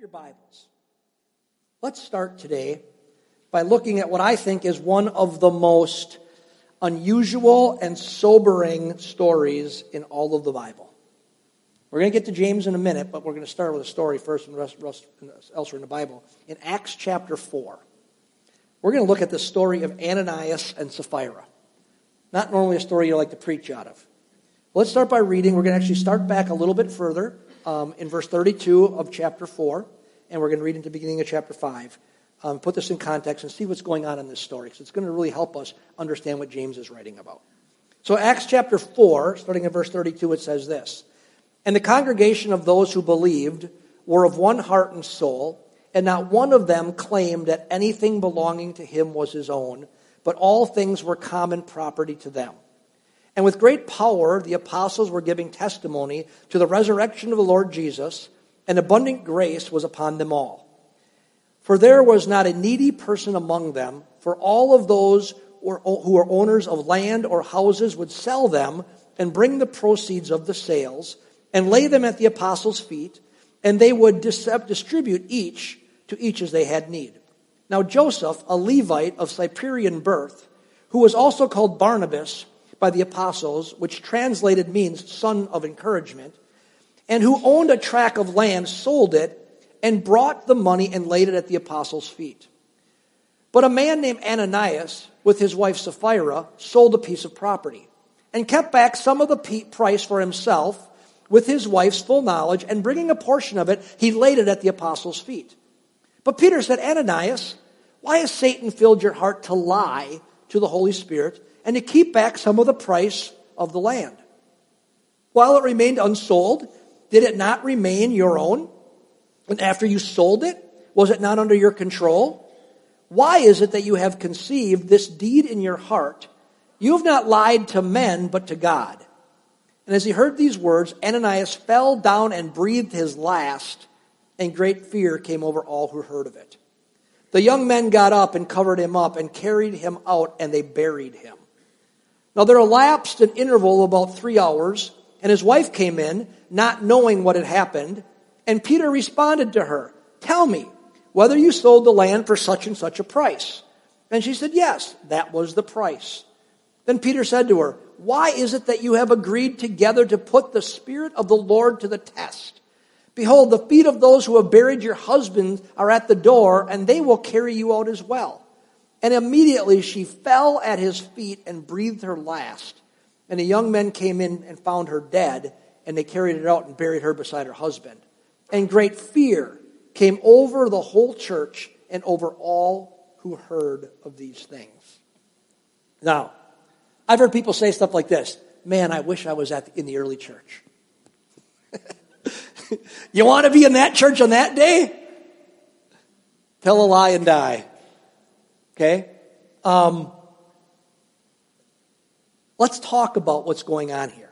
your Bibles, let's start today by looking at what I think is one of the most unusual and sobering stories in all of the Bible. We're going to get to James in a minute, but we're going to start with a story first and rest, rest elsewhere in the Bible. In Acts chapter 4, we're going to look at the story of Ananias and Sapphira. Not normally a story you like to preach out of. Let's start by reading. We're going to actually start back a little bit further um, in verse 32 of chapter 4, and we're going to read into the beginning of chapter 5. Um, put this in context and see what's going on in this story, because it's going to really help us understand what James is writing about. So, Acts chapter 4, starting in verse 32, it says this And the congregation of those who believed were of one heart and soul, and not one of them claimed that anything belonging to him was his own, but all things were common property to them. And with great power, the apostles were giving testimony to the resurrection of the Lord Jesus, and abundant grace was upon them all. For there was not a needy person among them, for all of those who were owners of land or houses would sell them and bring the proceeds of the sales and lay them at the apostles' feet, and they would distribute each to each as they had need. Now Joseph, a Levite of Cyprian birth, who was also called Barnabas, by the apostles, which translated means son of encouragement, and who owned a tract of land, sold it, and brought the money and laid it at the apostles' feet. But a man named Ananias, with his wife Sapphira, sold a piece of property and kept back some of the price for himself with his wife's full knowledge, and bringing a portion of it, he laid it at the apostles' feet. But Peter said, Ananias, why has Satan filled your heart to lie to the Holy Spirit and to keep back some of the price of the land. While it remained unsold, did it not remain your own? And after you sold it, was it not under your control? Why is it that you have conceived this deed in your heart? You have not lied to men, but to God. And as he heard these words, Ananias fell down and breathed his last, and great fear came over all who heard of it. The young men got up and covered him up and carried him out, and they buried him. Now there elapsed an interval of about three hours, and his wife came in, not knowing what had happened, and Peter responded to her, Tell me whether you sold the land for such and such a price. And she said, Yes, that was the price. Then Peter said to her, Why is it that you have agreed together to put the Spirit of the Lord to the test? Behold, the feet of those who have buried your husband are at the door, and they will carry you out as well. And immediately she fell at his feet and breathed her last. And the young men came in and found her dead, and they carried her out and buried her beside her husband. And great fear came over the whole church and over all who heard of these things. Now, I've heard people say stuff like this Man, I wish I was at the, in the early church. you want to be in that church on that day? Tell a lie and die. Okay? Um, let's talk about what's going on here.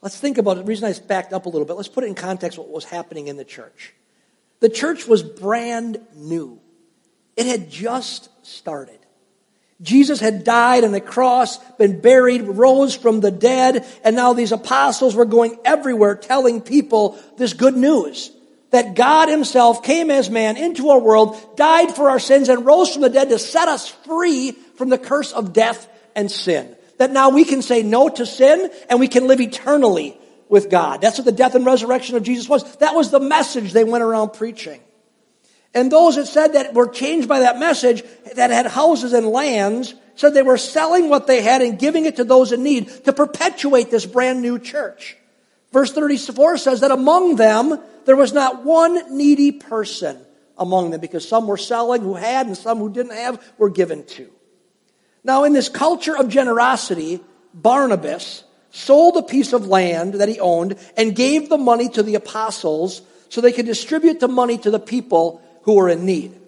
Let's think about it. The reason I backed up a little bit, let's put it in context what was happening in the church. The church was brand new. It had just started. Jesus had died on the cross, been buried, rose from the dead, and now these apostles were going everywhere telling people this good news that God himself came as man into our world, died for our sins, and rose from the dead to set us free from the curse of death and sin. That now we can say no to sin and we can live eternally with God. That's what the death and resurrection of Jesus was. That was the message they went around preaching. And those that said that were changed by that message, that had houses and lands, said they were selling what they had and giving it to those in need to perpetuate this brand new church. Verse 34 says that among them, there was not one needy person among them because some were selling who had and some who didn't have were given to. Now, in this culture of generosity, Barnabas sold a piece of land that he owned and gave the money to the apostles so they could distribute the money to the people who were in need.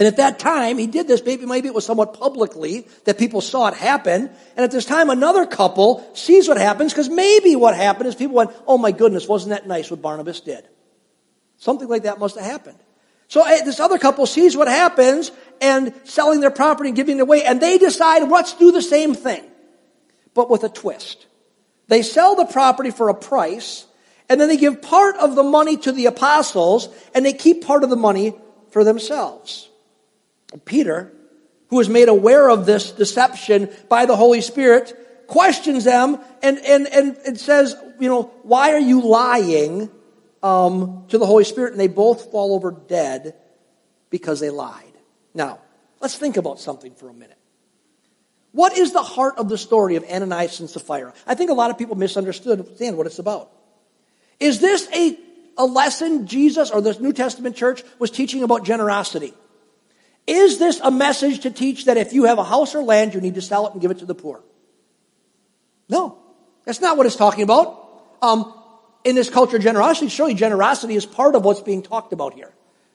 And at that time, he did this, maybe, maybe it was somewhat publicly that people saw it happen. And at this time, another couple sees what happens because maybe what happened is people went, oh my goodness, wasn't that nice what Barnabas did? Something like that must have happened. So eh, this other couple sees what happens and selling their property and giving it away, and they decide, let's do the same thing, but with a twist. They sell the property for a price, and then they give part of the money to the apostles, and they keep part of the money for themselves. Peter, who is made aware of this deception by the Holy Spirit, questions them and, and, and says, you know, why are you lying um, to the Holy Spirit? And they both fall over dead because they lied. Now, let's think about something for a minute. What is the heart of the story of Ananias and Sapphira? I think a lot of people misunderstood understand what it's about. Is this a, a lesson Jesus or the New Testament church was teaching about generosity? Is this a message to teach that if you have a house or land, you need to sell it and give it to the poor? No, that's not what it's talking about. Um, in this culture of generosity, surely generosity is part of what's being talked about here.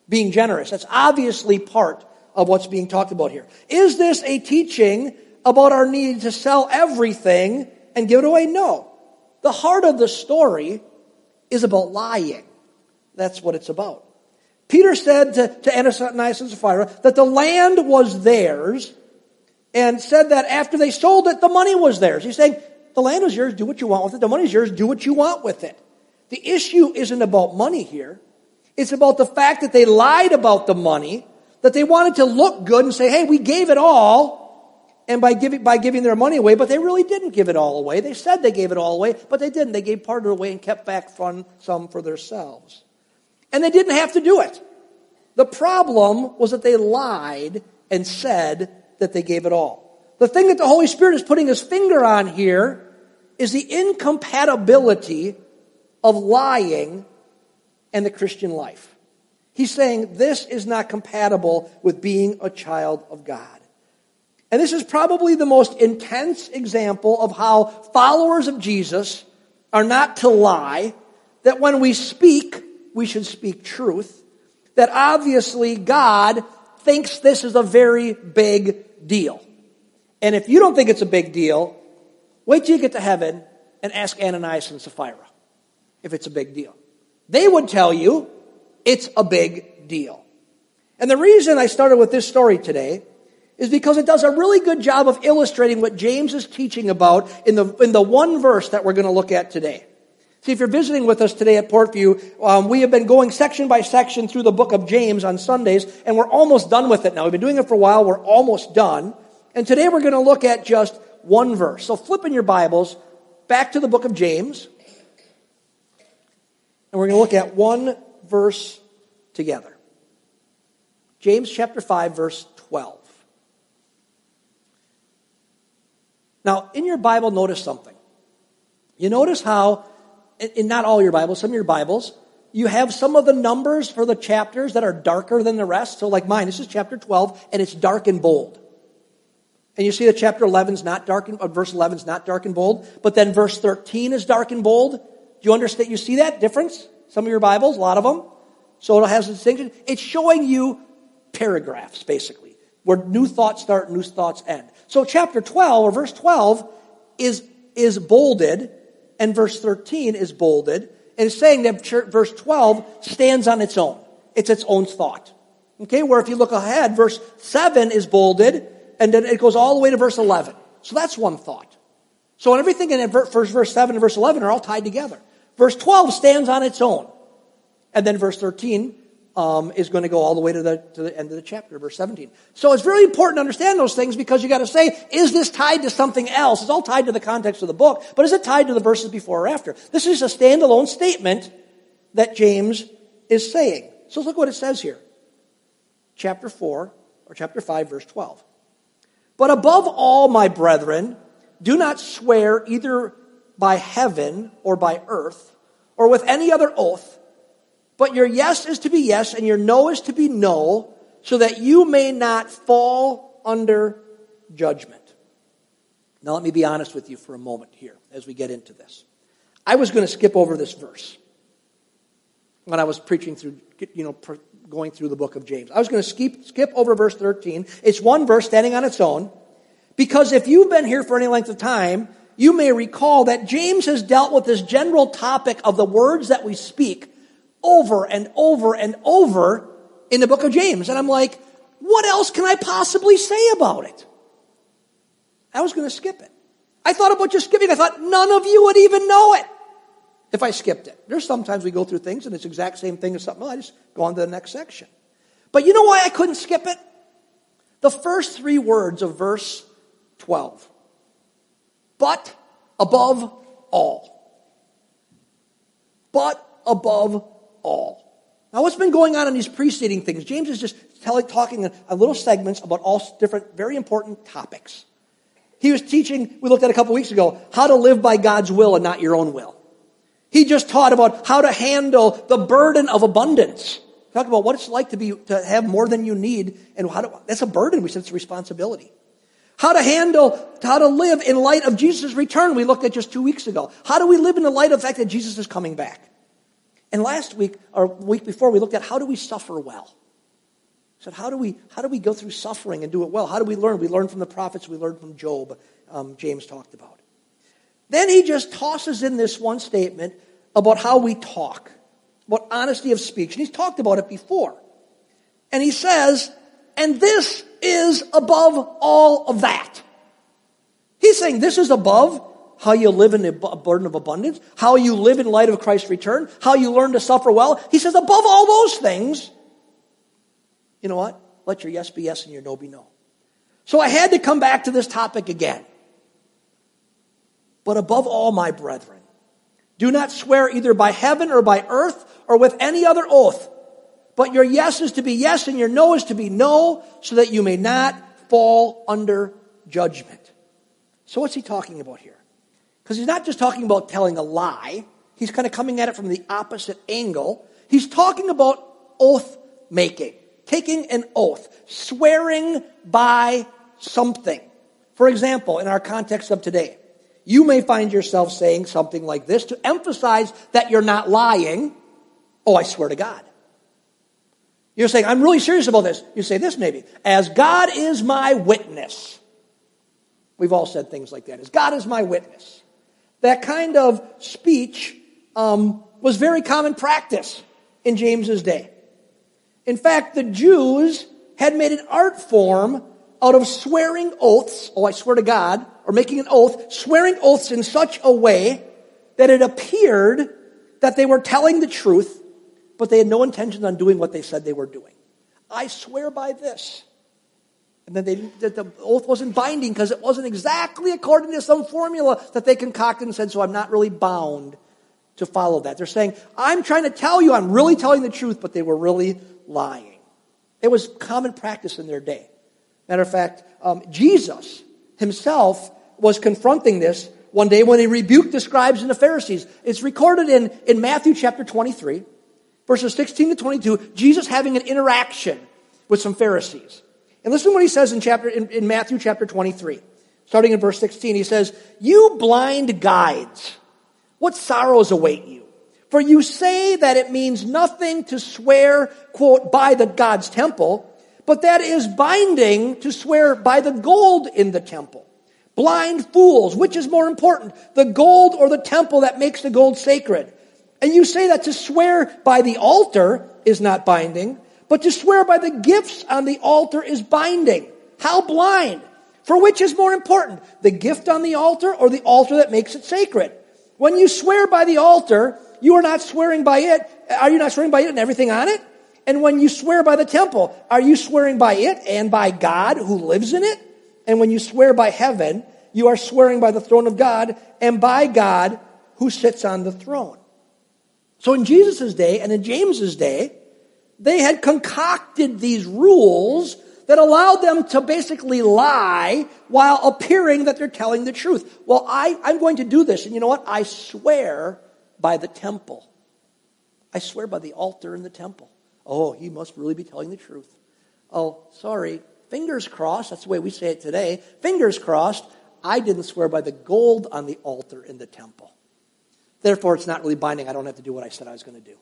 Being generous. That's obviously part of what's being talked about here. Is this a teaching about our need to sell everything and give it away? No. The heart of the story is about lying. That's what it's about. Peter said to, to Ananias and Sapphira that the land was theirs and said that after they sold it, the money was theirs. He's saying, the land is yours, do what you want with it. The money is yours, do what you want with it. The issue isn't about money here. It's about the fact that they lied about the money, that they wanted to look good and say, hey, we gave it all, and by giving, by giving their money away, but they really didn't give it all away. They said they gave it all away, but they didn't. They gave part of it away and kept back some for themselves. And they didn't have to do it. The problem was that they lied and said that they gave it all. The thing that the Holy Spirit is putting his finger on here is the incompatibility of lying and the Christian life. He's saying this is not compatible with being a child of God. And this is probably the most intense example of how followers of Jesus are not to lie, that when we speak, we should speak truth, that obviously God thinks this is a very big deal. And if you don't think it's a big deal, wait till you get to heaven and ask Ananias and Sapphira if it's a big deal. They would tell you it's a big deal. And the reason I started with this story today is because it does a really good job of illustrating what James is teaching about in the, in the one verse that we're going to look at today. See, if you're visiting with us today at Portview, um, we have been going section by section through the book of James on Sundays, and we're almost done with it now. We've been doing it for a while. We're almost done. And today we're going to look at just one verse. So flip in your Bibles back to the book of James, and we're going to look at one verse together. James chapter 5, verse 12. Now, in your Bible, notice something. You notice how, in not all your Bibles, some of your Bibles, you have some of the numbers for the chapters that are darker than the rest. So, like mine, this is chapter 12, and it's dark and bold. And you see that chapter 11 is not dark and, uh, verse 11 is not dark and bold, but then verse 13 is dark and bold. Do you understand? You see that difference? Some of your Bibles, a lot of them. So it has a distinction. It's showing you paragraphs, basically, where new thoughts start, new thoughts end. So chapter 12 or verse 12 is, is bolded and verse 13 is bolded and it's saying that verse 12 stands on its own. It's its own thought. Okay, where if you look ahead, verse 7 is bolded and then it goes all the way to verse 11. So that's one thought. So everything in verse, verse 7 and verse 11 are all tied together. Verse 12 stands on its own. And then verse 13 um, is going to go all the way to the, to the end of the chapter, verse 17. So it's very important to understand those things because you got to say, is this tied to something else? It's all tied to the context of the book, but is it tied to the verses before or after? This is a standalone statement that James is saying. So let's look what it says here. Chapter 4, or chapter 5, verse 12. But above all, my brethren, do not swear either by heaven or by earth or with any other oath but your yes is to be yes and your no is to be no, so that you may not fall under judgment. Now, let me be honest with you for a moment here as we get into this. I was going to skip over this verse when I was preaching through, you know, going through the book of James. I was going to skip, skip over verse 13. It's one verse standing on its own. Because if you've been here for any length of time, you may recall that James has dealt with this general topic of the words that we speak over and over and over in the book of James. And I'm like, what else can I possibly say about it? I was going to skip it. I thought about just skipping. I thought none of you would even know it. if I skipped it. There's sometimes we go through things and it's the exact same thing as something else. I just go on to the next section. But you know why I couldn't skip it? The first three words of verse 12. But above all. But above all. Now, what's been going on in these preceding things? James is just telling, talking a little segments about all different, very important topics. He was teaching, we looked at a couple weeks ago, how to live by God's will and not your own will. He just taught about how to handle the burden of abundance. Talk about what it's like to be to have more than you need, and how to, that's a burden. We said it's a responsibility. How to handle, how to live in light of Jesus' return. We looked at just two weeks ago. How do we live in the light of the fact that Jesus is coming back? And last week, or week before, we looked at how do we suffer well. said, how do we how do we go through suffering and do it well? How do we learn? We learn from the prophets. We learn from Job. Um, James talked about. Then he just tosses in this one statement about how we talk, about honesty of speech, and he's talked about it before. And he says, and this is above all of that. He's saying this is above how you live in a burden of abundance, how you live in light of Christ's return, how you learn to suffer well. He says, above all those things, you know what? Let your yes be yes and your no be no. So I had to come back to this topic again. But above all, my brethren, do not swear either by heaven or by earth or with any other oath, but your yes is to be yes and your no is to be no, so that you may not fall under judgment. So what's he talking about here? Because he's not just talking about telling a lie, he's kind of coming at it from the opposite angle. He's talking about oath making, taking an oath, swearing by something. For example, in our context of today, you may find yourself saying something like this to emphasize that you're not lying. Oh, I swear to God. You're saying, I'm really serious about this. You say this maybe. As God is my witness. We've all said things like that. As God is my witness. That kind of speech um, was very common practice in James's day. In fact, the Jews had made an art form out of swearing oaths. Oh, I swear to God, or making an oath, swearing oaths in such a way that it appeared that they were telling the truth, but they had no intentions on doing what they said they were doing. I swear by this. And then they, the oath wasn't binding because it wasn't exactly according to some formula that they concocted and said, so I'm not really bound to follow that. They're saying, I'm trying to tell you, I'm really telling the truth, but they were really lying. It was common practice in their day. Matter of fact, um, Jesus himself was confronting this one day when he rebuked the scribes and the Pharisees. It's recorded in, in Matthew chapter 23, verses 16 to 22, Jesus having an interaction with some Pharisees. And listen to what he says in chapter, in, in Matthew chapter 23, starting in verse 16. He says, You blind guides, what sorrows await you? For you say that it means nothing to swear, quote, by the God's temple, but that is binding to swear by the gold in the temple. Blind fools, which is more important, the gold or the temple that makes the gold sacred? And you say that to swear by the altar is not binding, but to swear by the gifts on the altar is binding. How blind? For which is more important, the gift on the altar or the altar that makes it sacred? When you swear by the altar, you are not swearing by it. Are you not swearing by it and everything on it? And when you swear by the temple, are you swearing by it and by God who lives in it? And when you swear by heaven, you are swearing by the throne of God and by God who sits on the throne. So in Jesus' day and in James's day, they had concocted these rules that allowed them to basically lie while appearing that they're telling the truth. Well, I, I'm going to do this, and you know what? I swear by the temple. I swear by the altar in the temple. Oh, he must really be telling the truth. Oh, sorry. Fingers crossed. That's the way we say it today. Fingers crossed. I didn't swear by the gold on the altar in the temple. Therefore, it's not really binding. I don't have to do what I said I was going to do.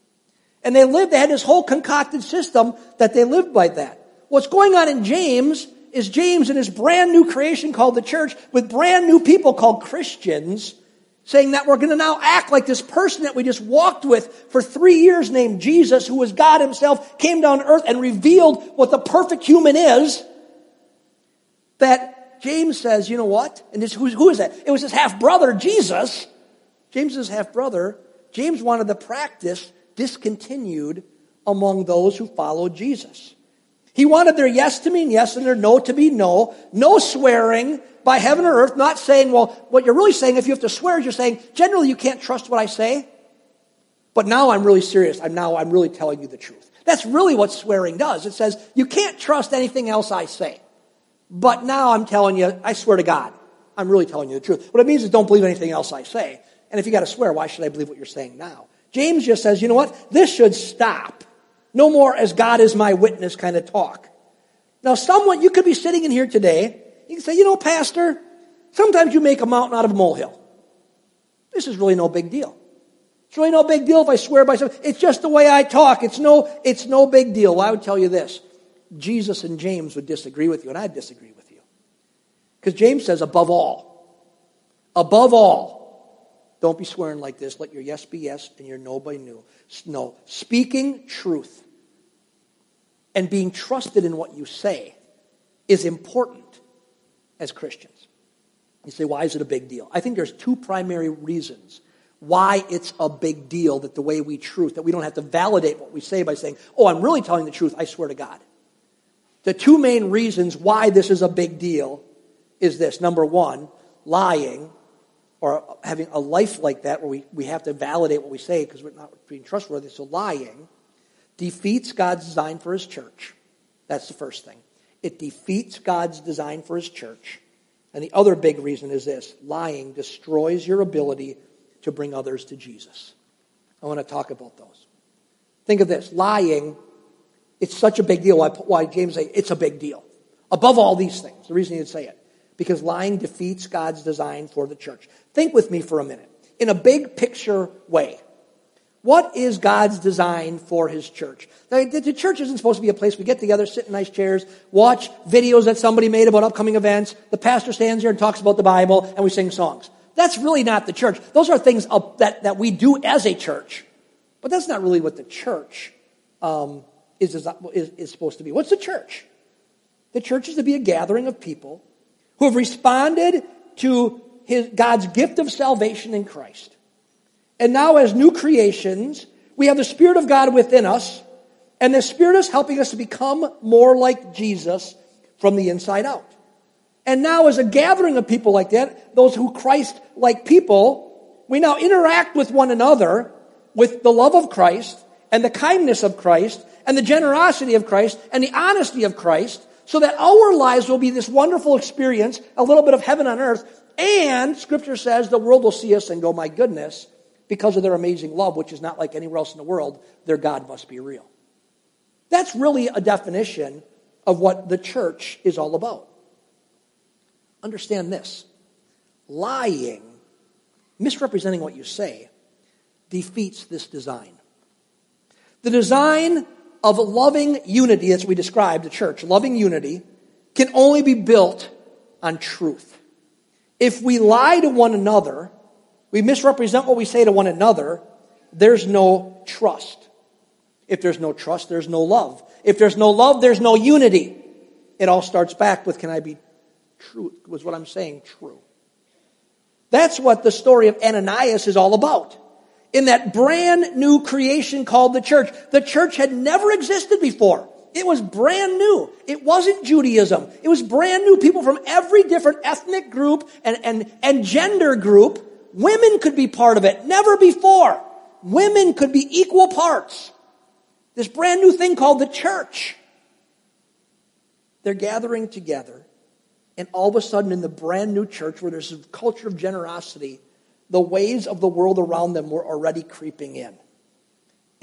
And they lived, they had this whole concocted system that they lived by that. What's going on in James is James and his brand new creation called the church with brand new people called Christians saying that we're going to now act like this person that we just walked with for three years named Jesus, who was God himself, came down to earth and revealed what the perfect human is. That James says, you know what? And this, who, who is that? It was his half brother, Jesus. James's half brother James wanted the practice discontinued among those who followed Jesus. He wanted their yes to mean yes and their no to be no. No swearing by heaven or earth, not saying, well, what you're really saying, if you have to swear, is you're saying, generally you can't trust what I say. But now I'm really serious. I'm now, I'm really telling you the truth. That's really what swearing does. It says, you can't trust anything else I say. But now I'm telling you, I swear to God, I'm really telling you the truth. What it means is don't believe anything else I say. And if you got to swear, why should I believe what you're saying now? James just says, you know what? This should stop. No more as God is my witness kind of talk. Now, someone, you could be sitting in here today, you can say, you know, Pastor, sometimes you make a mountain out of a molehill. This is really no big deal. It's really no big deal if I swear by something. It's just the way I talk. It's no, it's no big deal. Well, I would tell you this. Jesus and James would disagree with you, and I'd disagree with you. Because James says, above all, above all, don't be swearing like this. Let your yes be yes and your no be no. No. Speaking truth and being trusted in what you say is important as Christians. You say, why is it a big deal? I think there's two primary reasons why it's a big deal that the way we truth, that we don't have to validate what we say by saying, oh, I'm really telling the truth, I swear to God. The two main reasons why this is a big deal is this. Number one, lying or having a life like that where we, we have to validate what we say because we're not being trustworthy. So lying defeats God's design for his church. That's the first thing. It defeats God's design for his church. And the other big reason is this lying destroys your ability to bring others to Jesus. I want to talk about those. Think of this lying, it's such a big deal. Why, why James say it's a big deal. Above all these things, the reason he'd say it, because lying defeats God's design for the church. Think with me for a minute. In a big picture way, what is God's design for his church? The church isn't supposed to be a place we get together, sit in nice chairs, watch videos that somebody made about upcoming events. The pastor stands here and talks about the Bible, and we sing songs. That's really not the church. Those are things that, that we do as a church. But that's not really what the church um, is, is, is supposed to be. What's the church? The church is to be a gathering of people who have responded to his, God's gift of salvation in Christ. And now, as new creations, we have the Spirit of God within us, and the Spirit is helping us to become more like Jesus from the inside out. And now, as a gathering of people like that, those who Christ like people, we now interact with one another with the love of Christ and the kindness of Christ and the generosity of Christ and the honesty of Christ so that our lives will be this wonderful experience, a little bit of heaven on earth. And scripture says the world will see us and go, my goodness, because of their amazing love, which is not like anywhere else in the world, their God must be real. That's really a definition of what the church is all about. Understand this lying, misrepresenting what you say, defeats this design. The design of loving unity, as we described the church, loving unity, can only be built on truth. If we lie to one another, we misrepresent what we say to one another, there's no trust. If there's no trust, there's no love. If there's no love, there's no unity. It all starts back with, can I be true? Was what I'm saying true? That's what the story of Ananias is all about. In that brand new creation called the church. The church had never existed before. It was brand new. It wasn't Judaism. It was brand new. People from every different ethnic group and, and, and gender group Women could be part of it. Never before. Women could be equal parts. This brand new thing called the church. They're gathering together. And all of a sudden, in the brand new church where there's a culture of generosity, the ways of the world around them were already creeping in.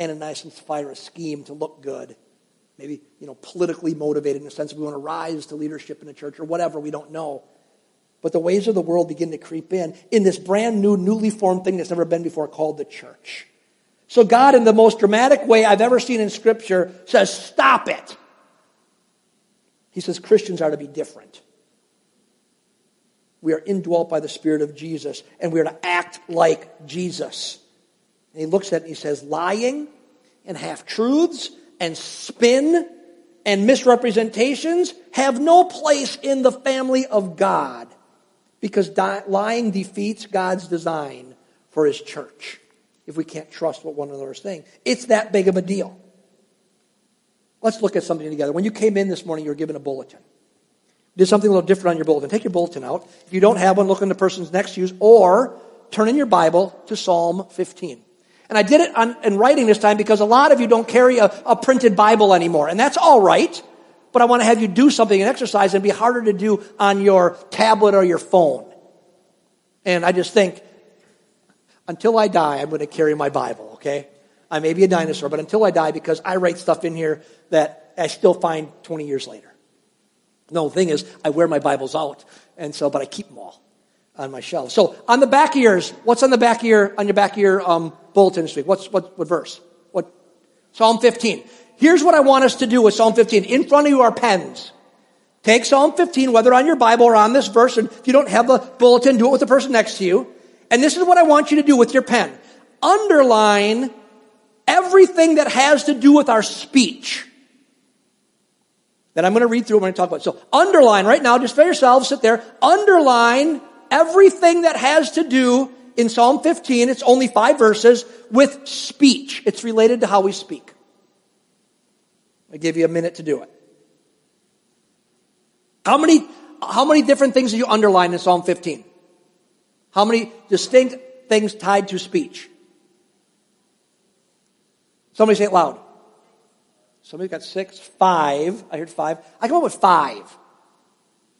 Ananias and Sapphira scheme to look good. Maybe, you know, politically motivated in the sense we want to rise to leadership in the church or whatever, we don't know. But the ways of the world begin to creep in in this brand new, newly formed thing that's never been before called the church. So God, in the most dramatic way I've ever seen in Scripture, says, Stop it. He says Christians are to be different. We are indwelt by the Spirit of Jesus, and we are to act like Jesus. And he looks at it and he says, Lying and half truths and spin and misrepresentations have no place in the family of God because lying defeats God's design for his church. if we can't trust what one another is saying. It's that big of a deal. Let's look at something together. When you came in this morning, you were given a bulletin. Did something a little different on your bulletin. Take your bulletin out. If you don't have one, look in the person's next you, or turn in your Bible to Psalm 15. And I did it on, in writing this time because a lot of you don't carry a, a printed Bible anymore. And that's all right. But I want to have you do something, an exercise, and be harder to do on your tablet or your phone. And I just think, until I die, I'm going to carry my Bible, okay? I may be a dinosaur, but until I die, because I write stuff in here that I still find 20 years later. No, the thing is, I wear my Bibles out, and so, but I keep them all on my shelf. So, on the back of yours, what's on the back of your, on your back of your um, bulletin this week? What's, what, what verse? What? Psalm 15. Here's what I want us to do with Psalm 15. In front of you are pens. Take Psalm 15, whether on your Bible or on this verse, and if you don't have the bulletin, do it with the person next to you. And this is what I want you to do with your pen. Underline everything that has to do with our speech. Then I'm going to read through I'm going to talk about. So underline right now, just for yourselves, sit there, underline everything that has to do in Psalm 15, it's only five verses, with speech. It's related to how we speak. I give you a minute to do it. How many, how many different things do you underline in Psalm 15? How many distinct things tied to speech? Somebody say it loud. Somebody got six, five. I heard five. I come up with five.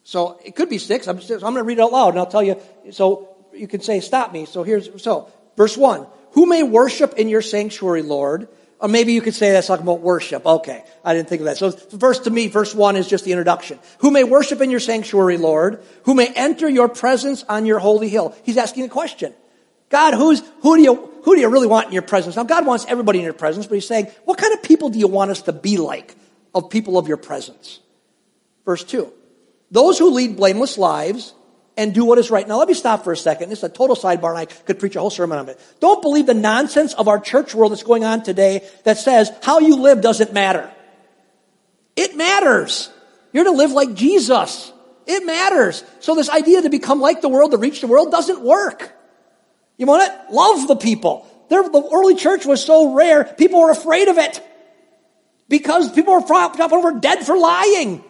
So it could be six. I'm, I'm going to read it out loud and I'll tell you. So you can say, stop me. So here's, so verse one. Who may worship in your sanctuary, Lord? Or maybe you could say that's talking about worship. Okay. I didn't think of that. So verse to me, verse one is just the introduction. Who may worship in your sanctuary, Lord? Who may enter your presence on your holy hill? He's asking a question. God, who's, who do you, who do you really want in your presence? Now God wants everybody in your presence, but he's saying, what kind of people do you want us to be like of people of your presence? Verse two. Those who lead blameless lives and do what is right. Now let me stop for a second. This is a total sidebar and I could preach a whole sermon on it. Don't believe the nonsense of our church world that's going on today that says how you live doesn't matter. It matters. You're to live like Jesus. It matters. So this idea to become like the world, to reach the world doesn't work. You want it? Love the people. There, the early church was so rare, people were afraid of it. Because people were dropping over dead for lying.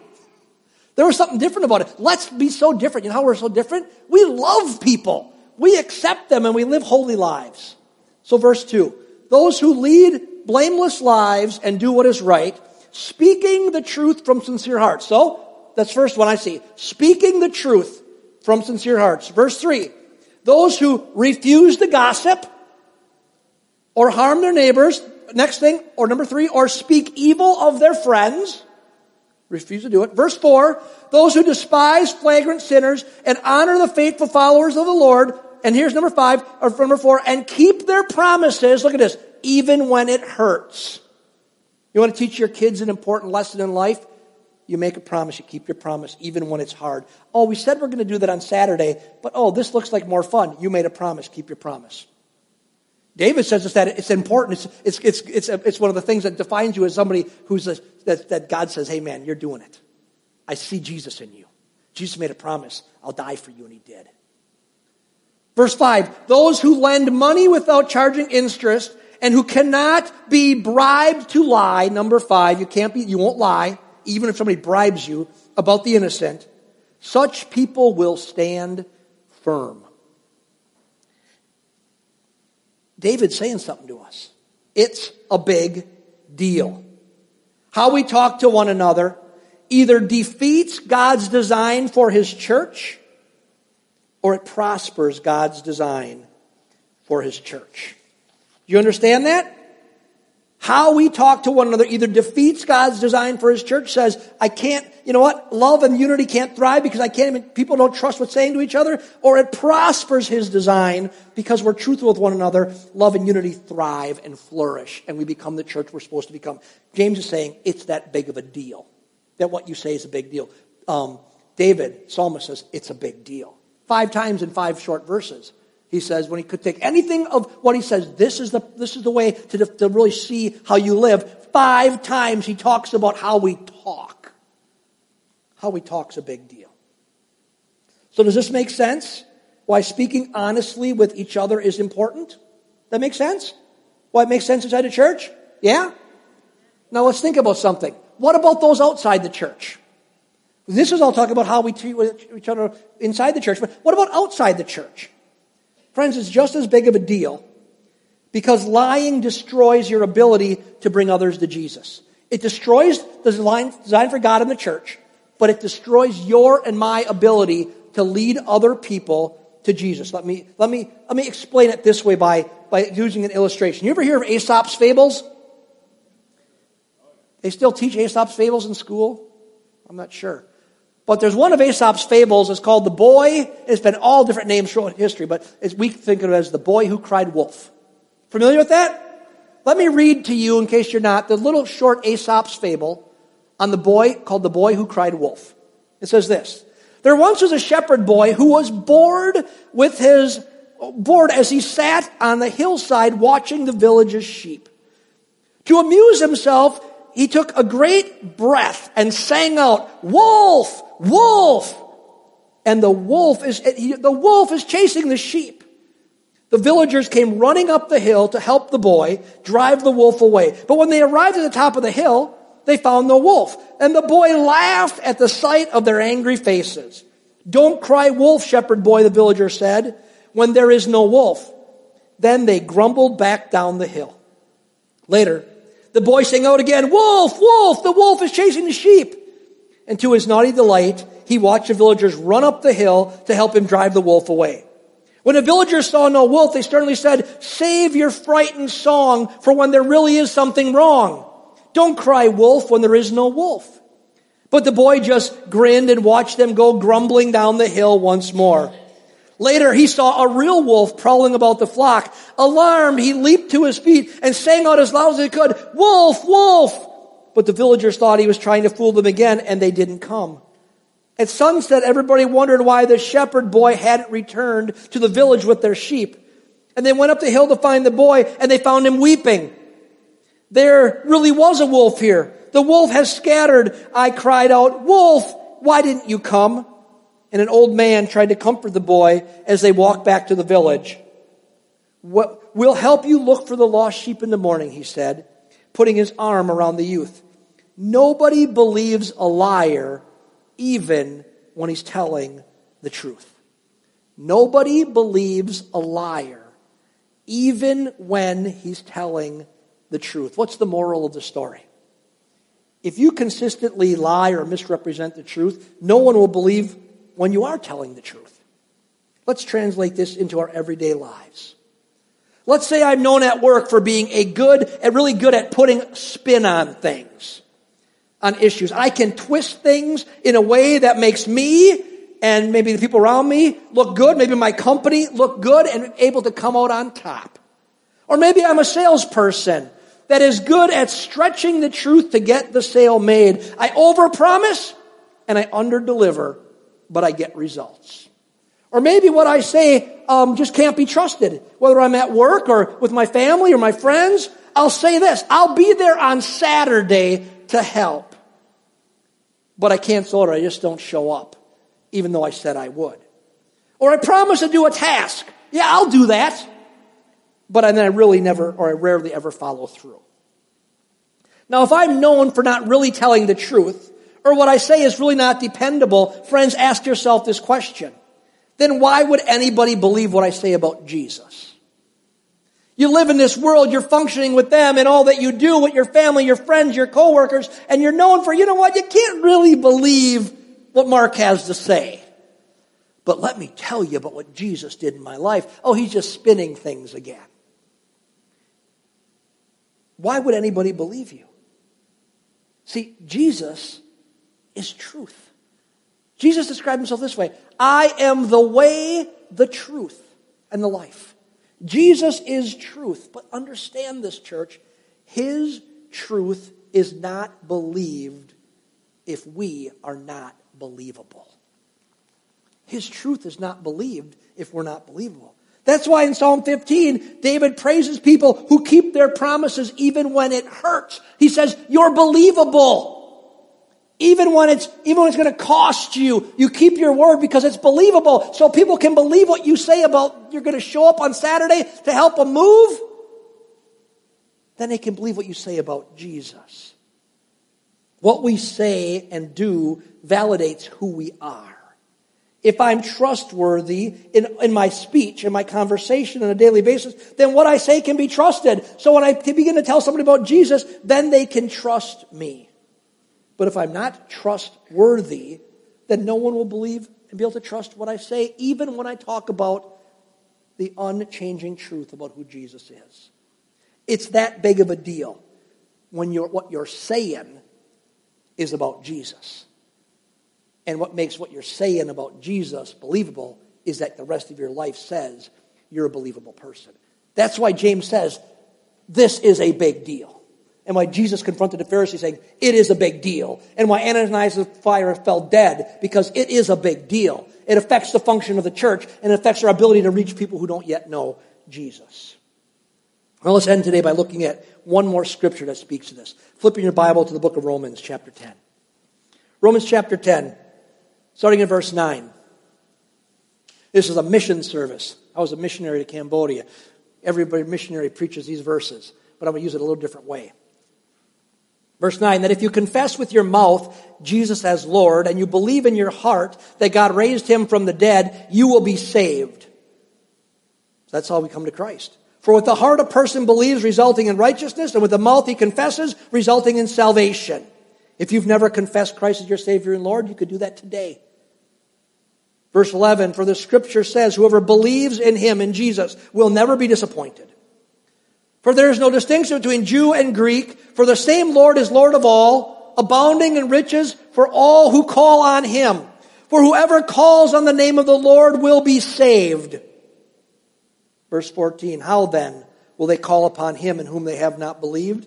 There was something different about it. Let's be so different. You know how we're so different? We love people. We accept them and we live holy lives. So verse 2. Those who lead blameless lives and do what is right, speaking the truth from sincere hearts. So, that's first one I see. Speaking the truth from sincere hearts. Verse 3. Those who refuse to gossip or harm their neighbors. Next thing, or number three, or speak evil of their friends refuse to do it. Verse 4, those who despise flagrant sinners and honor the faithful followers of the Lord. And here's number five, or number four, and keep their promises. Look at this. Even when it hurts. You want to teach your kids an important lesson in life? You make a promise, you keep your promise, even when it's hard. Oh, we said we're going to do that on Saturday, but oh, this looks like more fun. You made a promise, keep your promise. David says it's that it's important. It's, it's, it's, it's, a, it's one of the things that defines you as somebody who's a, that, that God says, hey man, you're doing it. I see Jesus in you. Jesus made a promise. I'll die for you, and he did. Verse 5 Those who lend money without charging interest and who cannot be bribed to lie, number five, you can't be, you won't lie, even if somebody bribes you about the innocent, such people will stand firm. David's saying something to us. It's a big deal. How we talk to one another either defeats God's design for his church or it prospers God's design for his church. You understand that? How we talk to one another either defeats God's design for His church, says, I can't, you know what, love and unity can't thrive because I can't even, people don't trust what's saying to each other, or it prospers His design because we're truthful with one another, love and unity thrive and flourish, and we become the church we're supposed to become. James is saying it's that big of a deal, that what you say is a big deal. Um, David, psalmist says, it's a big deal. Five times in five short verses. He says, when he could take anything of what he says, this is the, this is the way to, to really see how you live. Five times he talks about how we talk. How we talk's a big deal. So does this make sense? Why speaking honestly with each other is important? That makes sense? Why it makes sense inside the church? Yeah? Now let's think about something. What about those outside the church? This is all talking about how we treat each other inside the church, but what about outside the church? Friends, it's just as big of a deal because lying destroys your ability to bring others to Jesus. It destroys the design, for God in the church, but it destroys your and my ability to lead other people to Jesus. Let me, let me, let me explain it this way by, by using an illustration. You ever hear of Aesop's fables? They still teach Aesop's fables in school? I'm not sure. But there's one of Aesop's fables. It's called The Boy. It's been all different names throughout history, but we think of it as The Boy Who Cried Wolf. Familiar with that? Let me read to you, in case you're not, the little short Aesop's fable on the boy called The Boy Who Cried Wolf. It says this. There once was a shepherd boy who was bored with his, bored as he sat on the hillside watching the village's sheep. To amuse himself, he took a great breath and sang out, Wolf! Wolf! And the wolf is, the wolf is chasing the sheep. The villagers came running up the hill to help the boy drive the wolf away. But when they arrived at the top of the hill, they found the wolf. And the boy laughed at the sight of their angry faces. Don't cry wolf, shepherd boy, the villager said, when there is no wolf. Then they grumbled back down the hill. Later, the boy sang out again, Wolf, wolf, the wolf is chasing the sheep. And to his naughty delight, he watched the villagers run up the hill to help him drive the wolf away. When the villagers saw no wolf, they sternly said, Save your frightened song for when there really is something wrong. Don't cry wolf when there is no wolf. But the boy just grinned and watched them go grumbling down the hill once more. Later, he saw a real wolf prowling about the flock. Alarmed, he leaped to his feet and sang out as loud as he could, Wolf, wolf! But the villagers thought he was trying to fool them again, and they didn't come. At sunset, everybody wondered why the shepherd boy hadn't returned to the village with their sheep. And they went up the hill to find the boy, and they found him weeping. There really was a wolf here. The wolf has scattered. I cried out, Wolf, why didn't you come? And an old man tried to comfort the boy as they walked back to the village. We'll help you look for the lost sheep in the morning, he said, putting his arm around the youth. Nobody believes a liar even when he's telling the truth. Nobody believes a liar even when he's telling the truth. What's the moral of the story? If you consistently lie or misrepresent the truth, no one will believe when you are telling the truth. Let's translate this into our everyday lives. Let's say I'm known at work for being a good and really good at putting spin on things, on issues. I can twist things in a way that makes me and maybe the people around me look good, maybe my company look good and able to come out on top. Or maybe I'm a salesperson that is good at stretching the truth to get the sale made. I overpromise and I underdeliver but I get results. Or maybe what I say um, just can't be trusted. Whether I'm at work or with my family or my friends, I'll say this I'll be there on Saturday to help. But I cancel it or I just don't show up, even though I said I would. Or I promise to do a task. Yeah, I'll do that. But then I really never, or I rarely ever follow through. Now, if I'm known for not really telling the truth, or what I say is really not dependable, friends, ask yourself this question. Then why would anybody believe what I say about Jesus? You live in this world, you're functioning with them and all that you do with your family, your friends, your coworkers, and you're known for, you know what, you can't really believe what Mark has to say. But let me tell you about what Jesus did in my life. Oh, he's just spinning things again. Why would anybody believe you? See, Jesus is truth. Jesus described himself this way I am the way, the truth, and the life. Jesus is truth. But understand this, church. His truth is not believed if we are not believable. His truth is not believed if we're not believable. That's why in Psalm 15, David praises people who keep their promises even when it hurts. He says, You're believable Even when it's, even when it's going to cost you, you keep your word because it's believable. So people can believe what you say about you're going to show up on Saturday to help them move. Then they can believe what you say about Jesus. What we say and do validates who we are if I'm trustworthy in, in my speech, in my conversation on a daily basis, then what I say can be trusted. So when I begin to tell somebody about Jesus, then they can trust me. But if I'm not trustworthy, then no one will believe and be able to trust what I say, even when I talk about the unchanging truth about who Jesus is. It's that big of a deal when you're, what you're saying is about Jesus. And what makes what you're saying about Jesus believable is that the rest of your life says you're a believable person. That's why James says this is a big deal. And why Jesus confronted the Pharisees saying, it is a big deal. And why Ananias Sapphira fell dead, because it is a big deal. It affects the function of the church and it affects our ability to reach people who don't yet know Jesus. Well, let's end today by looking at one more scripture that speaks to this. Flipping your Bible to the book of Romans, chapter 10. Romans chapter 10 starting in verse 9. This is a mission service. I was a missionary to Cambodia. Every missionary preaches these verses, but I'm going to use it a little different way. Verse 9, that if you confess with your mouth Jesus as Lord and you believe in your heart that God raised him from the dead, you will be saved. That's how we come to Christ. For with the heart a person believes, resulting in righteousness, and with the mouth he confesses, resulting in salvation. If you've never confessed Christ as your Savior and Lord, you could do that today. Verse 11, for the scripture says, whoever believes in him, in Jesus, will never be disappointed. For there is no distinction between Jew and Greek, for the same Lord is Lord of all, abounding in riches for all who call on him. For whoever calls on the name of the Lord will be saved. Verse 14, how then will they call upon him in whom they have not believed?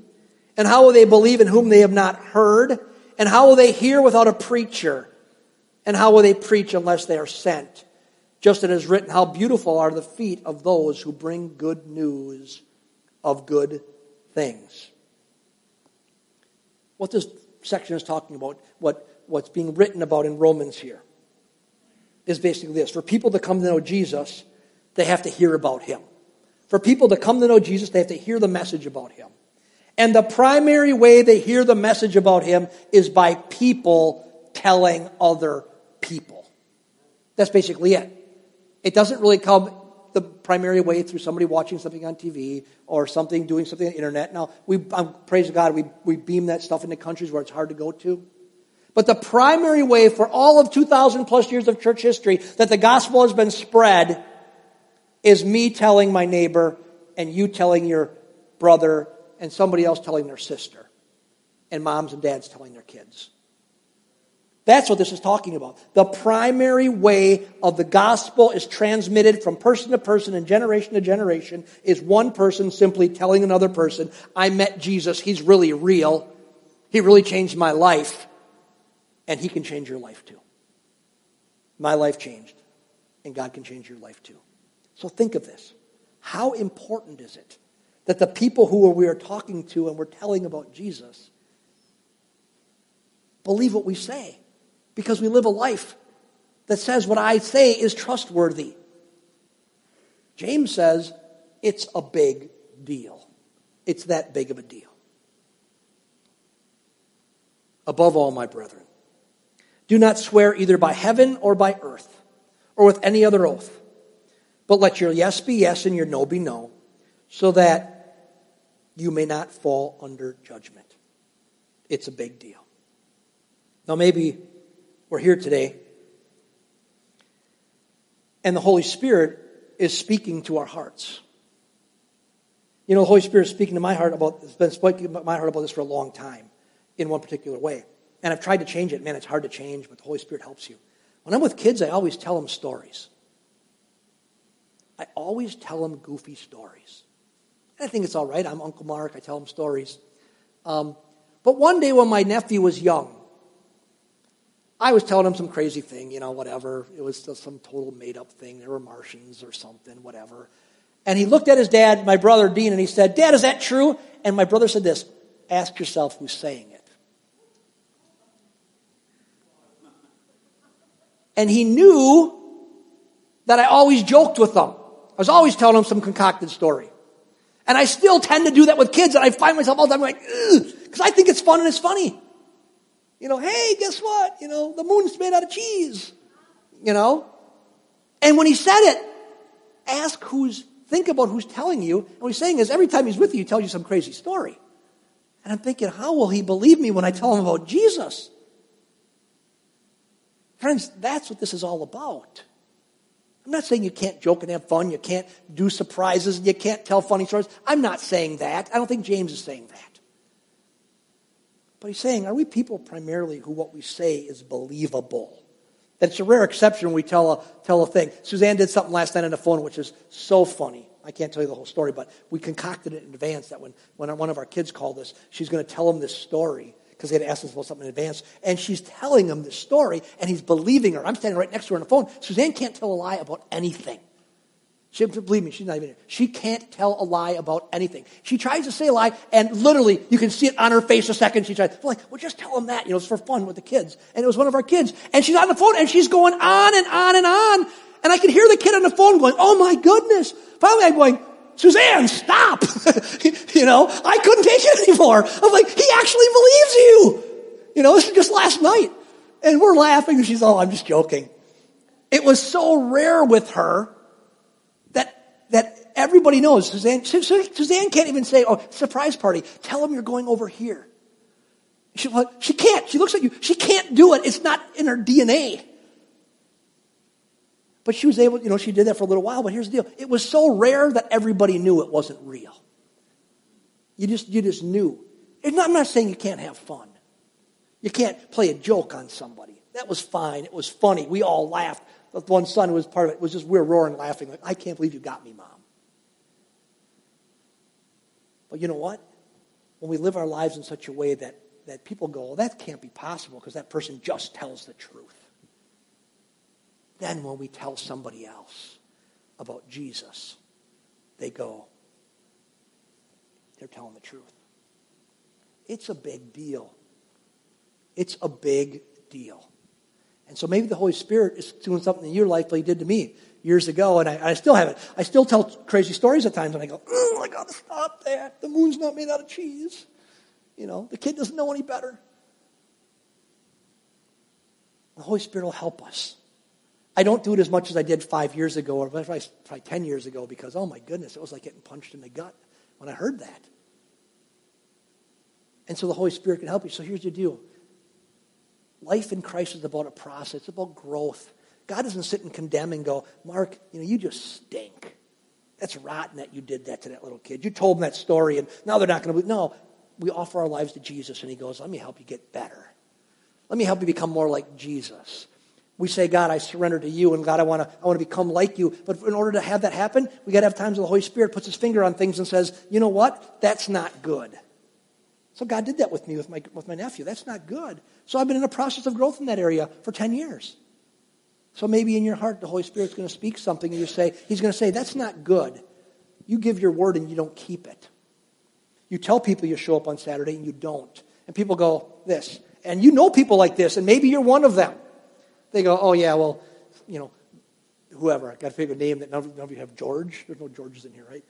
And how will they believe in whom they have not heard? And how will they hear without a preacher? And how will they preach unless they are sent? Just as it is written, how beautiful are the feet of those who bring good news of good things. What this section is talking about, what, what's being written about in Romans here, is basically this. For people to come to know Jesus, they have to hear about him. For people to come to know Jesus, they have to hear the message about him. And the primary way they hear the message about him is by people telling other people. That's basically it. It doesn't really come the primary way through somebody watching something on TV or something doing something on the internet. Now, we um, praise God, we, we beam that stuff into countries where it's hard to go to. But the primary way for all of 2,000 plus years of church history that the gospel has been spread is me telling my neighbor and you telling your brother and somebody else telling their sister, and moms and dads telling their kids. That's what this is talking about. The primary way of the gospel is transmitted from person to person and generation to generation is one person simply telling another person, I met Jesus. He's really real. He really changed my life. And he can change your life too. My life changed. And God can change your life too. So think of this. How important is it that the people who we are talking to and we're telling about Jesus believe what we say because we live a life that says what I say is trustworthy. James says it's a big deal. It's that big of a deal. Above all, my brethren, do not swear either by heaven or by earth or with any other oath, but let your yes be yes and your no be no, so that you may not fall under judgment. It's a big deal. Now, maybe we're here today and the Holy Spirit is speaking to our hearts. You know, the Holy Spirit is speaking to my heart about, has been speaking to my heart about this for a long time in one particular way. And I've tried to change it. Man, it's hard to change, but the Holy Spirit helps you. When I'm with kids, I always tell them stories. I always tell them goofy stories. And I think it's all right. I'm Uncle Mark. I tell them stories. Um, but one day when my nephew was young, I was telling him some crazy thing, you know, whatever. It was just some total made up thing. There were Martians or something, whatever. And he looked at his dad, my brother Dean, and he said, Dad, is that true? And my brother said this Ask yourself who's saying it. And he knew that I always joked with them. I was always telling them some concocted story. And I still tend to do that with kids, and I find myself all the time like, because I think it's fun and it's funny. You know, hey, guess what? You know, the moon's made out of cheese. You know? And when he said it, ask who's, think about who's telling you. And what he's saying is every time he's with you, he tells you some crazy story. And I'm thinking, how will he believe me when I tell him about Jesus? Friends, that's what this is all about. I'm not saying you can't joke and have fun, you can't do surprises, and you can't tell funny stories. I'm not saying that. I don't think James is saying that. But he's saying, are we people primarily who what we say is believable? That's a rare exception when we tell a, tell a thing. Suzanne did something last night on the phone which is so funny. I can't tell you the whole story, but we concocted it in advance that when, when one of our kids called us, she's going to tell them this story because they had asked us about something in advance. And she's telling him this story, and he's believing her. I'm standing right next to her on the phone. Suzanne can't tell a lie about anything. She, believe me, she's not even here. She can't tell a lie about anything. She tries to say a lie, and literally, you can see it on her face a second. She tries, like, well, just tell him that. You know, it's for fun with the kids. And it was one of our kids. And she's on the phone, and she's going on and on and on. And I could hear the kid on the phone going, oh my goodness. Finally, I'm going, Suzanne, stop. you know, I couldn't take it anymore. I'm like, he actually believes you. You know, this is just last night. And we're laughing, and she's, oh, I'm just joking. It was so rare with her that, everybody knows. Suzanne, Suzanne can't even say, oh, surprise party. Tell them you're going over here. She, well, she can't. She looks at you. She can't do it. It's not in her DNA. But she was able, you know, she did that for a little while, but here's the deal. It was so rare that everybody knew it wasn't real. You just, you just knew. Not, I'm not saying you can't have fun. You can't play a joke on somebody. That was fine. It was funny. We all laughed. The one son who was part of it was just, we were roaring laughing like, I can't believe you got me, mom. But you know what? When we live our lives in such a way that, that people go, well, that can't be possible because that person just tells the truth. Then when we tell somebody else about Jesus, they go, they're telling the truth. It's a big deal. It's a big deal. And so maybe the Holy Spirit is doing something in your life like he did to me years ago, and I, I still have it. I still tell crazy stories at times, and I go, oh, I got to stop that. The moon's not made out of cheese. You know, the kid doesn't know any better. The Holy Spirit will help us. I don't do it as much as I did five years ago or probably 10 years ago because, oh my goodness, it was like getting punched in the gut when I heard that. And so the Holy Spirit can help you. So here's the deal life in Christ is about a process, it's about growth. God doesn't sit and condemn and go, Mark, you know, you just stink. That's rotten that you did that to that little kid. You told them that story, and now they're not going to believe. No, we offer our lives to Jesus, and He goes, Let me help you get better. Let me help you become more like Jesus. We say, God, I surrender to you, and God, I want to I want to become like you. But in order to have that happen, we got to have times where the Holy Spirit puts his finger on things and says, you know what? That's not good. So God did that with me, with my, with my nephew. That's not good. So I've been in a process of growth in that area for 10 years. So maybe in your heart, the Holy Spirit's going to speak something, and you say, He's going to say, that's not good. You give your word and you don't keep it. You tell people you show up on Saturday and you don't. And people go, this. And you know people like this, and maybe you're one of them. They go, oh, yeah, well, you know, whoever. I've got to figure a name that none of, none of, you have George. There's no Georges in here, right?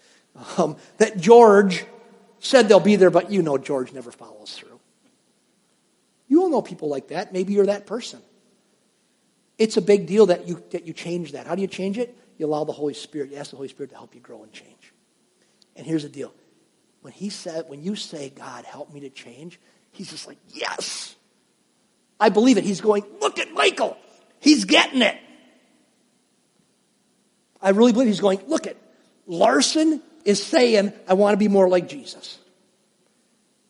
Um, that George said they'll be there, but you know George never follows through. You all know people like that. Maybe you're that person. It's a big deal that you, that you change that. How do you change it? You allow the Holy Spirit, you ask the Holy Spirit to help you grow and change. And here's the deal. When he said, when you say, God, help me to change, he's just like, yes. I believe it. He's going, look at Michael. He's getting it. I really believe he's going, look at Larson is saying, I want to be more like Jesus.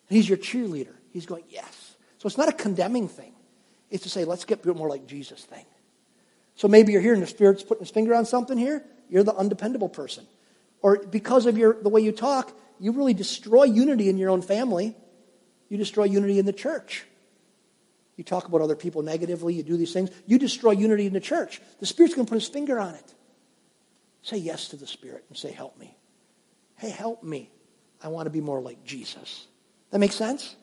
And he's your cheerleader. He's going, yes. So it's not a condemning thing. It's to say, let's get more like Jesus thing. So maybe you're and the Spirit's putting his finger on something here. You're the undependable person. Or because of your, the way you talk, you really destroy unity in your own family. You destroy unity in the church. You talk about other people negatively, you do these things, you destroy unity in the church. The Spirit's going to put his finger on it. Say yes to the Spirit and say, Help me. Hey, help me. I want to be more like Jesus. That makes sense?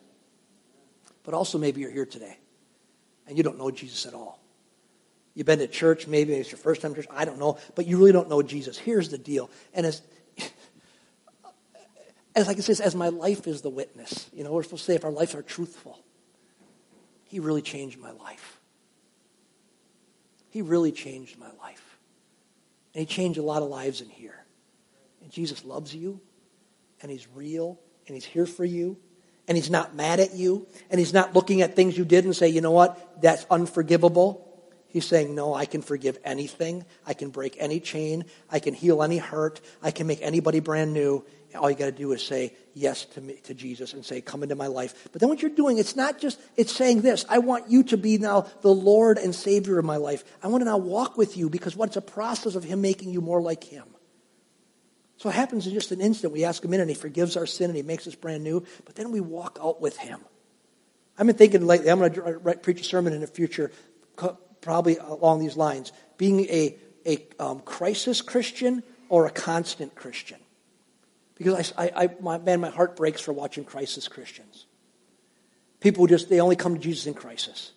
But also, maybe you're here today and you don't know Jesus at all. You've been to church, maybe it's your first time church, I don't know, but you really don't know Jesus. Here's the deal. And as, as like it says, as my life is the witness, you know, we're supposed to say if our lives are truthful. He really changed my life. He really changed my life. And he changed a lot of lives in here. Jesus loves you, and he's real, and he's here for you, and he's not mad at you, and he's not looking at things you did and say, you know what, that's unforgivable. He's saying, no, I can forgive anything. I can break any chain. I can heal any hurt. I can make anybody brand new. All you got to do is say yes to me, to Jesus and say, come into my life. But then what you're doing, it's not just, it's saying this. I want you to be now the Lord and Savior of my life. I want to now walk with you because what's a process of him making you more like him. So it happens in just an instant. We ask him in and he forgives our sin and he makes us brand new. But then we walk out with him. I've been thinking lately, I'm going to write preach a sermon in the future, probably along these lines. Being a, a um, crisis Christian or a constant Christian. Because I, I, my, man, my heart breaks for watching crisis Christians. People just, they only come to Jesus in crisis.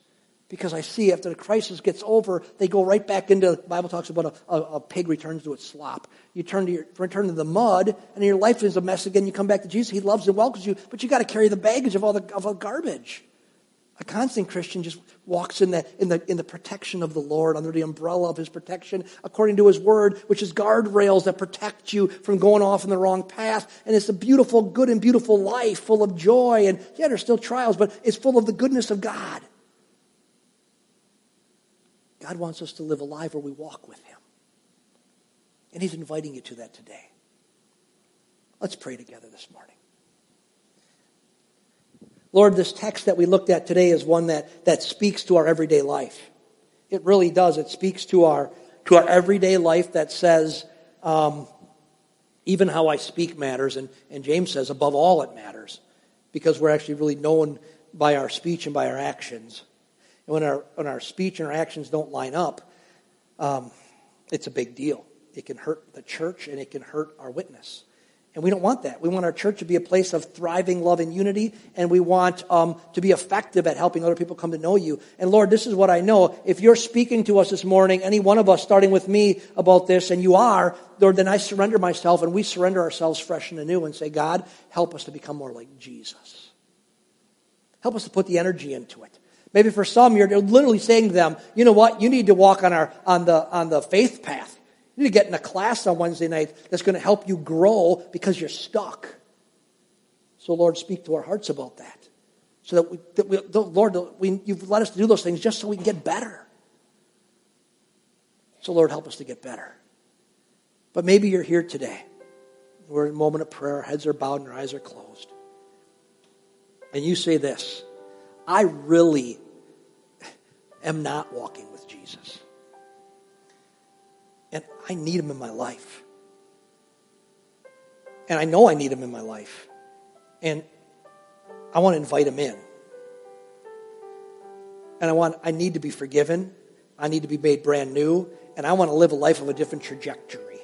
Because I see after the crisis gets over, they go right back into, the Bible talks about a, a, a, pig returns to its slop. You turn to, your, return to the mud, and your life is a mess again. You come back to Jesus. He loves and welcomes you, but you got to carry the baggage of all the, of all garbage. A constant Christian just walks in the, in, the, in the protection of the Lord, under the umbrella of his protection, according to his word, which is guardrails that protect you from going off in the wrong path. And it's a beautiful, good and beautiful life full of joy. And yeah, there's still trials, but it's full of the goodness of God. God wants us to live a life where we walk with him. And he's inviting you to that today. Let's pray together this morning. Lord, this text that we looked at today is one that, that speaks to our everyday life. It really does. It speaks to our, to our everyday life that says, um, even how I speak matters. And, and James says, above all, it matters because we're actually really known by our speech and by our actions. And when our, when our speech and our actions don't line up, um, it's a big deal. It can hurt the church and it can hurt our witness. And we don't want that. We want our church to be a place of thriving love and unity, and we want um, to be effective at helping other people come to know you. And Lord, this is what I know. If you're speaking to us this morning, any one of us, starting with me, about this, and you are, Lord, then I surrender myself, and we surrender ourselves fresh and anew and say, God, help us to become more like Jesus. Help us to put the energy into it. Maybe for some, you're literally saying to them, you know what? You need to walk on, our, on, the, on the faith path. You need to get in a class on Wednesday night that's going to help you grow because you're stuck. So, Lord, speak to our hearts about that. So that, we, that we, Lord, we, you've let us to do those things just so we can get better. So, Lord, help us to get better. But maybe you're here today. We're in a moment of prayer, our heads are bowed and our eyes are closed. And you say this I really am not walking with Jesus. And I need him in my life. And I know I need him in my life. And I want to invite him in. And I want I need to be forgiven. I need to be made brand new. And I want to live a life of a different trajectory.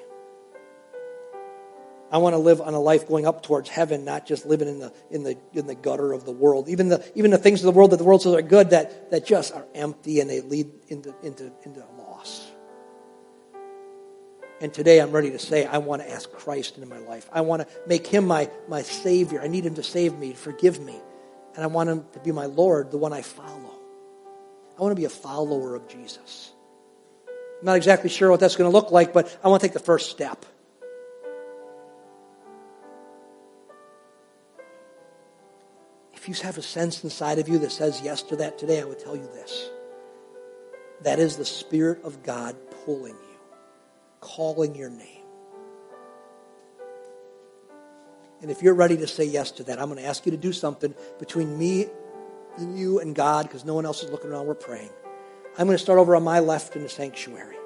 I want to live on a life going up towards heaven, not just living in the, in the, in the gutter of the world. Even the, even the things of the world that the world says are good that, that just are empty and they lead into, into, into loss. And today I'm ready to say, I want to ask Christ into my life. I want to make him my, my Savior. I need him to save me, forgive me. And I want him to be my Lord, the one I follow. I want to be a follower of Jesus. I'm not exactly sure what that's going to look like, but I want to take the first step. If you have a sense inside of you that says yes to that today, I would tell you this. That is the Spirit of God pulling you calling your name. And if you're ready to say yes to that, I'm going to ask you to do something between me and you and God because no one else is looking around. We're praying. I'm going to start over on my left in the sanctuary.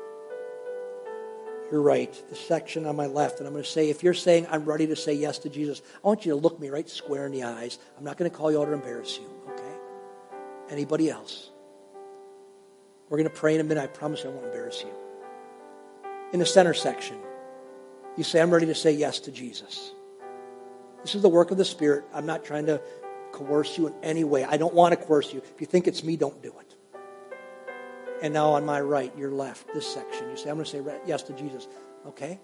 You're right, the section on my left. And I'm going to say, if you're saying, I'm ready to say yes to Jesus, I want you to look me right square in the eyes. I'm not going to call you out or embarrass you, okay? Anybody else? We're going to pray in a minute. I promise I won't embarrass you in the center section, you say, I'm ready to say yes to Jesus. This is the work of the Spirit. I'm not trying to coerce you in any way. I don't want to coerce you. If you think it's me, don't do it. And now on my right, your left, this section, you say, I'm going to say yes to Jesus. Okay.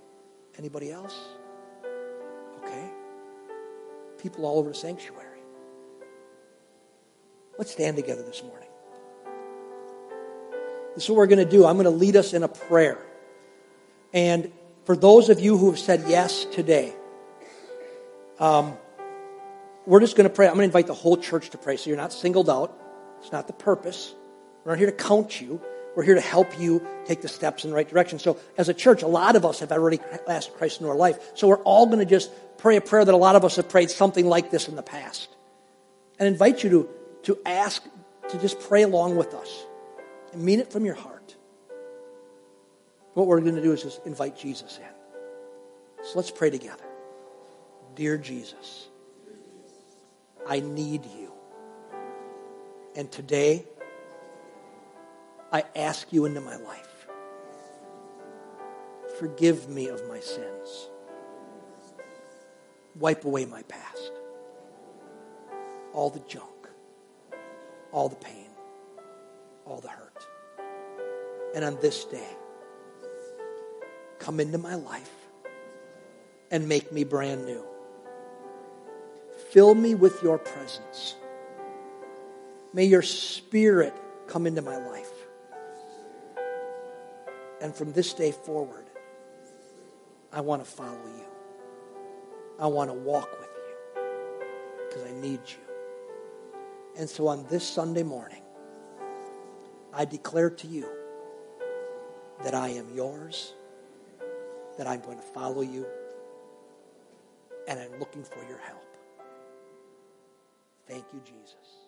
Anybody else? Okay. People all over the sanctuary. Let's stand together this morning. This is what we're going to do. I'm going to lead us in a prayer. And for those of you who have said yes today, um, we're just going to pray. I'm going to invite the whole church to pray. So you're not singled out. It's not the purpose. We're not here to count you. We're here to help you take the steps in the right direction. So as a church, a lot of us have already asked Christ into our life. So we're all going to just pray a prayer that a lot of us have prayed something like this in the past. And invite you to, to ask, to just pray along with us. And mean it from your heart. What we're going to do is just invite Jesus in. So let's pray together. Dear Jesus, I need you. And today, I ask you into my life. Forgive me of my sins. Wipe away my past. All the junk. All the pain. All the hurt. And on this day, come into my life and make me brand new. Fill me with your presence. May your spirit come into my life. And from this day forward, I want to follow you. I want to walk with you because I need you. And so on this Sunday morning, I declare to you that I am yours, that I'm going to follow you, and I'm looking for your help. Thank you, Jesus.